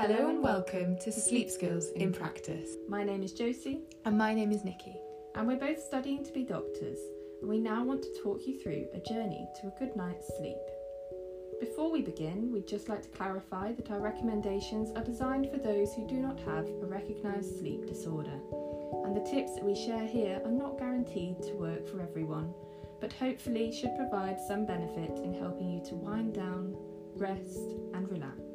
Hello and welcome to Sleep Skills in Practice. My name is Josie, And my name is Nikki. and we're both studying to be doctors, and we now want to talk you through a journey to a good night's sleep. Before we begin, we'd just like to clarify that our recommendations are designed for those who do not have a recognised sleep disorder, and the tips that we share here are not guaranteed to work for everyone, but hopefully should provide some benefit in helping you to wind down, rest, and relax.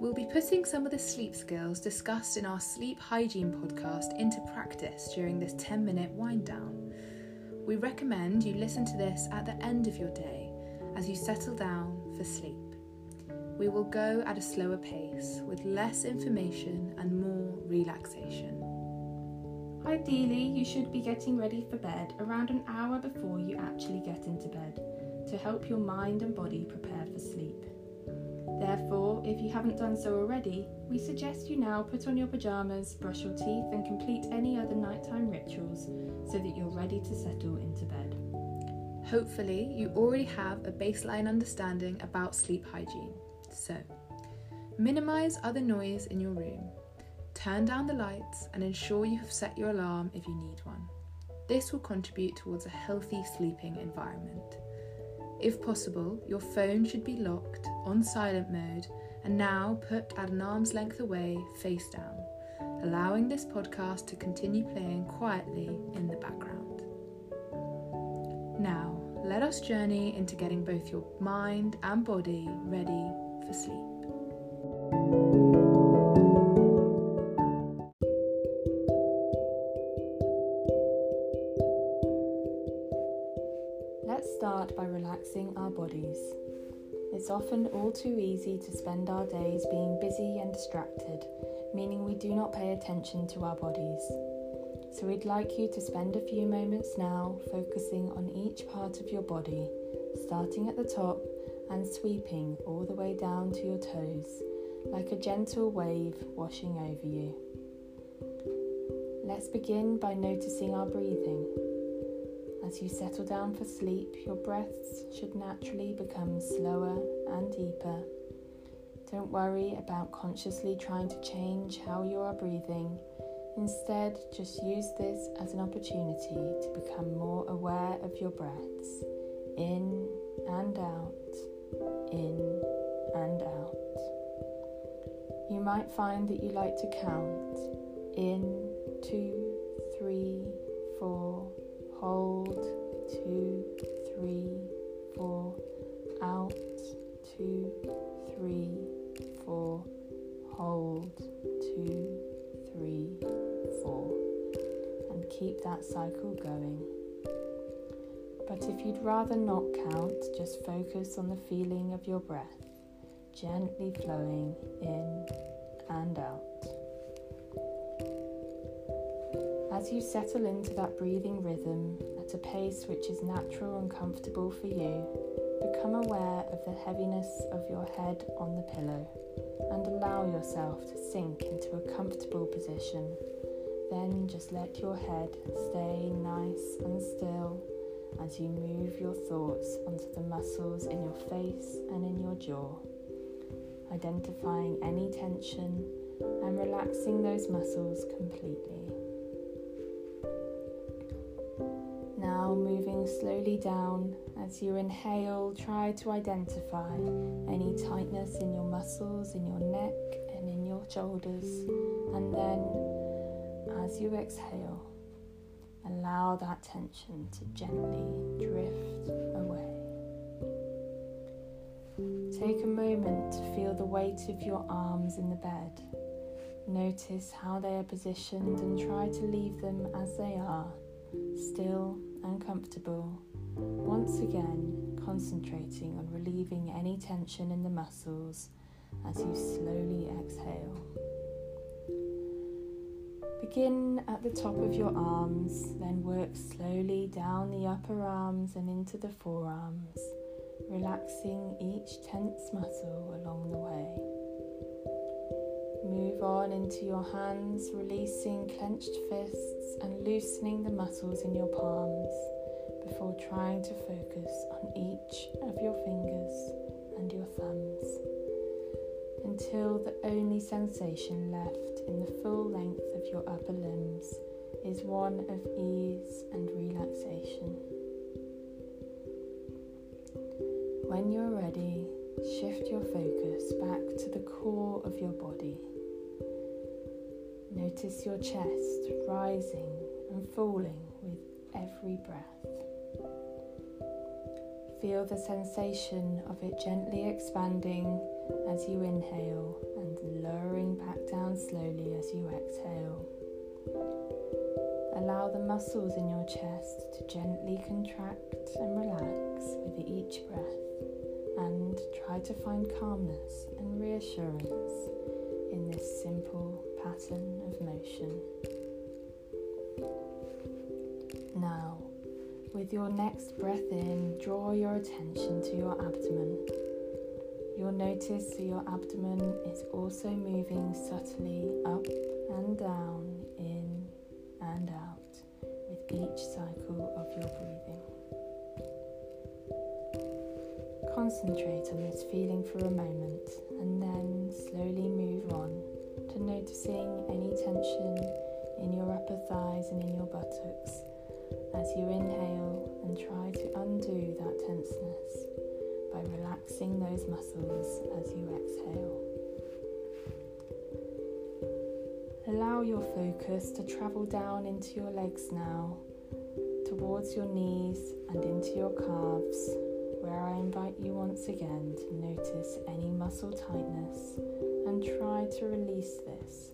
We'll be putting some of the sleep skills discussed in our sleep hygiene podcast into practice during this 10 minute wind down. We recommend you listen to this at the end of your day as you settle down for sleep. We will go at a slower pace with less information and more relaxation. Ideally, you should be getting ready for bed around an hour before you actually get into bed to help your mind and body prepare for sleep. Therefore, if you haven't done so already, we suggest you now put on your pyjamas, brush your teeth, and complete any other nighttime rituals so that you're ready to settle into bed. Hopefully, you already have a baseline understanding about sleep hygiene. So, minimize other noise in your room, turn down the lights, and ensure you have set your alarm if you need one. This will contribute towards a healthy sleeping environment. If possible, your phone should be locked on silent mode and now put at an arm's length away, face down, allowing this podcast to continue playing quietly in the background. Now, let us journey into getting both your mind and body ready for sleep. Let's start by relaxing our bodies. It's often all too easy to spend our days being busy and distracted, meaning we do not pay attention to our bodies. So, we'd like you to spend a few moments now focusing on each part of your body, starting at the top and sweeping all the way down to your toes, like a gentle wave washing over you. Let's begin by noticing our breathing. As you settle down for sleep, your breaths should naturally become slower and deeper. Don't worry about consciously trying to change how you are breathing. Instead, just use this as an opportunity to become more aware of your breaths in and out, in and out. You might find that you like to count in, two, But if you'd rather not count, just focus on the feeling of your breath, gently flowing in and out. As you settle into that breathing rhythm at a pace which is natural and comfortable for you, become aware of the heaviness of your head on the pillow and allow yourself to sink into a comfortable position. Then just let your head stay nice and still as you move your thoughts onto the muscles in your face and in your jaw, identifying any tension and relaxing those muscles completely. Now, moving slowly down as you inhale, try to identify any tightness in your muscles, in your neck, and in your shoulders. And then, as you exhale, allow that tension to gently drift away. Take a moment to feel the weight of your arms in the bed. Notice how they are positioned and try to leave them as they are, still and comfortable. Once again, concentrating on relieving any tension in the muscles as you slowly exhale. Begin at the top of your arms, then work slowly down the upper arms and into the forearms, relaxing each tense muscle along the way. Move on into your hands, releasing clenched fists and loosening the muscles in your palms before trying to focus on each of your fingers and your thumbs. Until the only sensation left in the full length of your upper limbs is one of ease and relaxation. When you're ready, shift your focus back to the core of your body. Notice your chest rising and falling with every breath. Feel the sensation of it gently expanding as you inhale and lowering back down slowly as you exhale. Allow the muscles in your chest to gently contract and relax with each breath and try to find calmness and reassurance in this simple pattern of motion. Now, with your next breath in, draw your attention to your abdomen. You'll notice that your abdomen is also moving subtly up and down, in and out, with each cycle of your breathing. Concentrate on this feeling for a moment and then slowly move on to noticing any tension in your upper thighs and in your buttocks as you inhale and try to undo that tenseness by relaxing those muscles as you exhale. Allow your focus to travel down into your legs now, towards your knees and into your calves, where I invite you once again to notice any muscle tightness and try to release this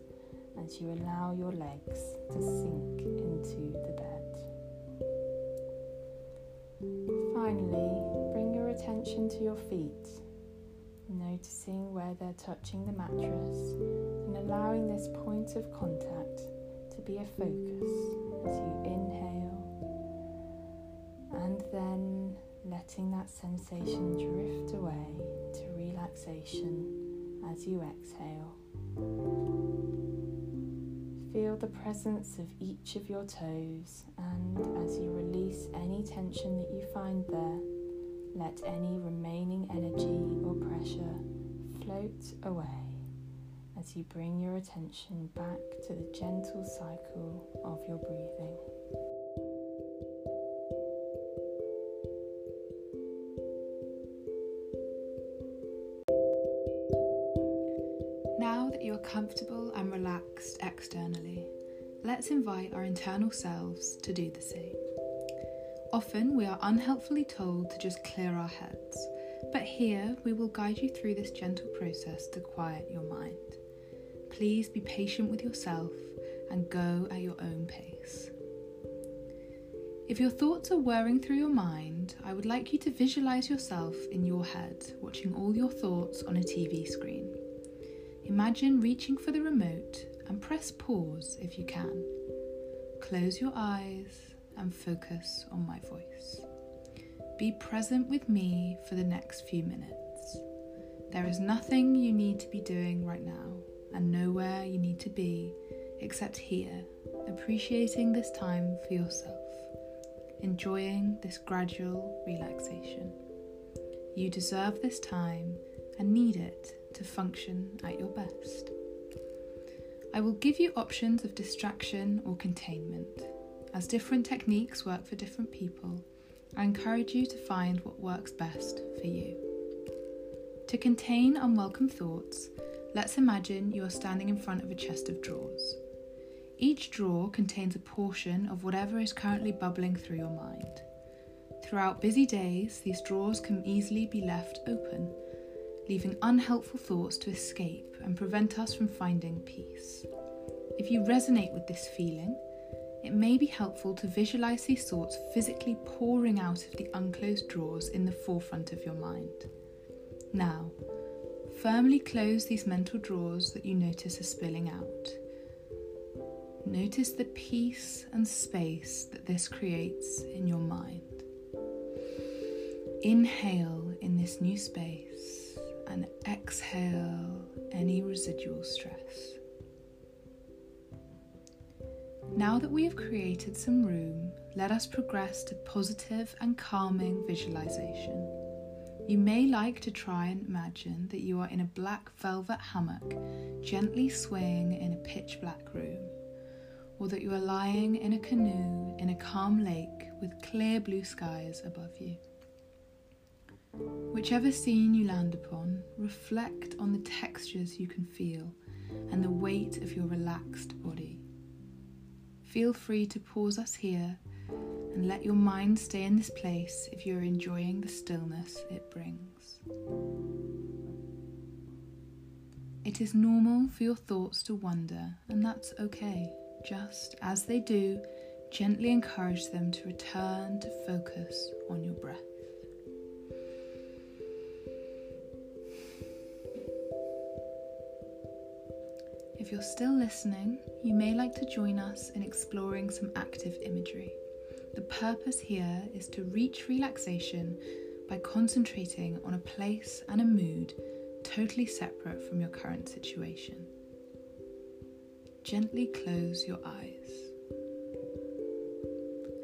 as you allow your legs to sink into the bed. Finally, attention to your feet, noticing where they're touching the mattress and allowing this point of contact to be a focus as you inhale and then letting that sensation drift away to relaxation as you exhale. Feel the presence of each of your toes, and as you release any tension that you find there, let any remaining energy or pressure float away as you bring your attention back to the gentle cycle of your breathing. Now that you are comfortable and relaxed externally, let's invite our internal selves to do the same. Often we are unhelpfully told to just clear our heads, but here we will guide you through this gentle process to quiet your mind. Please be patient with yourself and go at your own pace. If your thoughts are whirring through your mind, I would like you to visualize yourself in your head, watching all your thoughts on a TV screen. Imagine reaching for the remote and press pause if you can. Close your eyes and focus on my voice. Be present with me for the next few minutes. There is nothing you need to be doing right now, and nowhere you need to be except here, appreciating this time for yourself, enjoying this gradual relaxation. You deserve this time and need it to function at your best. I will give you options of distraction or containment. As different techniques work for different people, I encourage you to find what works best for you. To contain unwelcome thoughts, let's imagine you are standing in front of a chest of drawers. Each drawer contains a portion of whatever is currently bubbling through your mind. Throughout busy days, these drawers can easily be left open, leaving unhelpful thoughts to escape and prevent us from finding peace. If you resonate with this feeling, it may be helpful to visualize these thoughts physically pouring out of the unclosed drawers in the forefront of your mind. Now, firmly close these mental drawers that you notice are spilling out. Notice the peace and space that this creates in your mind. Inhale in this new space and exhale any residual stress. Now that we have created some room, let us progress to positive and calming visualization. You may like to try and imagine that you are in a black velvet hammock, gently swaying in a pitch black room, or that you are lying in a canoe in a calm lake with clear blue skies above you. Whichever scene you land upon, reflect on the textures you can feel and the weight of your relaxed body. Feel free to pause us here and let your mind stay in this place if you're enjoying the stillness it brings. It is normal for your thoughts to wander, and that's okay. Just as they do, gently encourage them to return to focus on your breath. If you're still listening, you may like to join us in exploring some active imagery. The purpose here is to reach relaxation by concentrating on a place and a mood totally separate from your current situation. Gently close your eyes.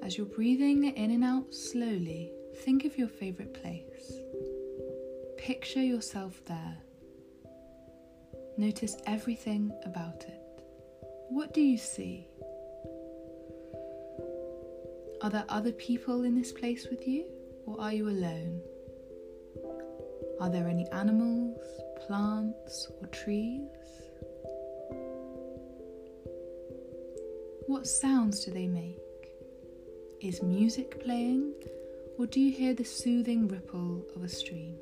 As you're breathing in and out slowly, think of your favourite place. Picture yourself there. Notice everything about it. What do you see? Are there other people in this place with you, or are you alone? Are there any animals, plants, or trees? What sounds do they make? Is music playing, or do you hear the soothing ripple of a stream?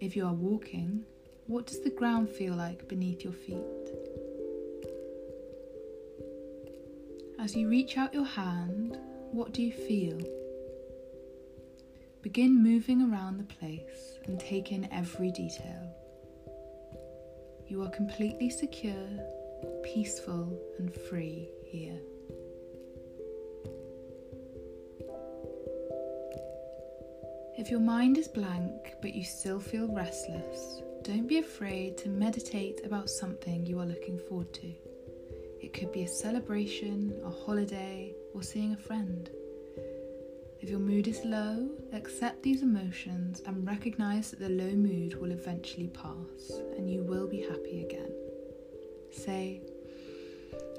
If you are walking, what does the ground feel like beneath your feet? As you reach out your hand, what do you feel? Begin moving around the place and take in every detail. You are completely secure, peaceful, and free here. If your mind is blank but you still feel restless, don't be afraid to meditate about something you are looking forward to. It could be a celebration, a holiday, or seeing a friend. If your mood is low, accept these emotions and recognize that the low mood will eventually pass and you will be happy again. Say,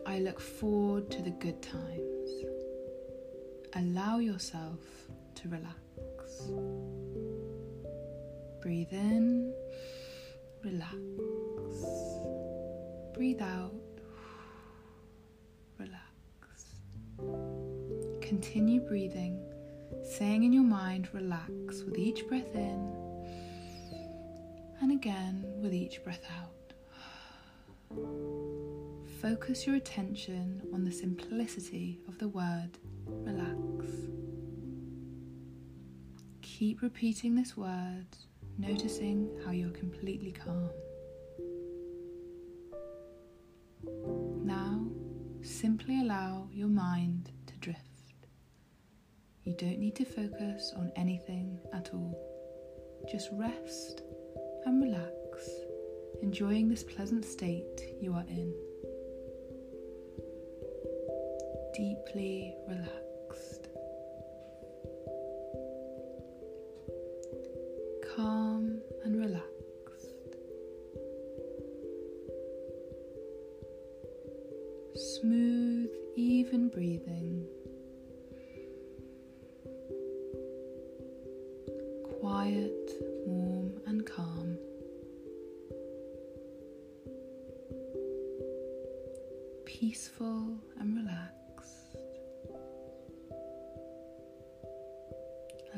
I look forward to the good times. Allow yourself to relax. Breathe in, relax. Breathe out relax. Continue breathing, saying in your mind, relax with each breath in and again with each breath out. Focus your attention on the simplicity of the word relax. Keep repeating this word, noticing how you're completely calm. Now, simply allow your mind to drift. you don't need to focus on anything at all. Just rest and relax, enjoying this pleasant state you are in. Deeply relaxed. Smooth, even breathing. quiet, warm, and calm. Peaceful and relaxed.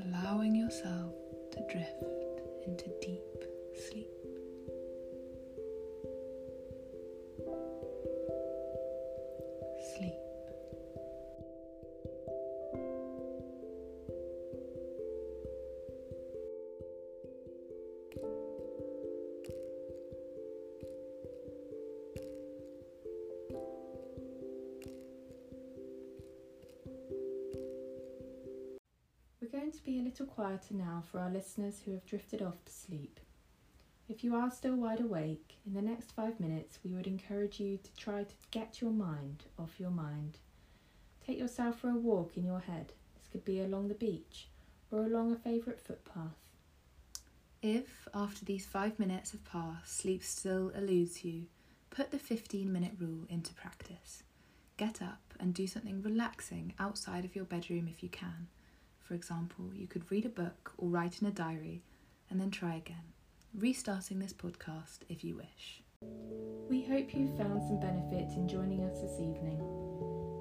Allowing yourself to drift into deep sleep. Little quieter now for our listeners who have drifted off to sleep. If you are still wide awake, in the next five minutes we would encourage you to try to get your mind off your mind. Take yourself for a walk in your head. This could be along the beach or along a favourite footpath. If, after these five minutes have passed, sleep still eludes you, put the 15 minute rule into practice. Get up and do something relaxing outside of your bedroom if you can. For example, you could read a book or write in a diary and then try again, restarting this podcast if you wish. We hope you've found some benefit in joining us this evening.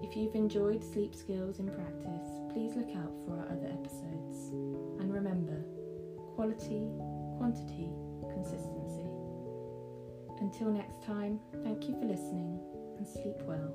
If you've enjoyed Sleep Skills in Practice, please look out for our other episodes. And remember quality, quantity, consistency. Until next time, thank you for listening and sleep well.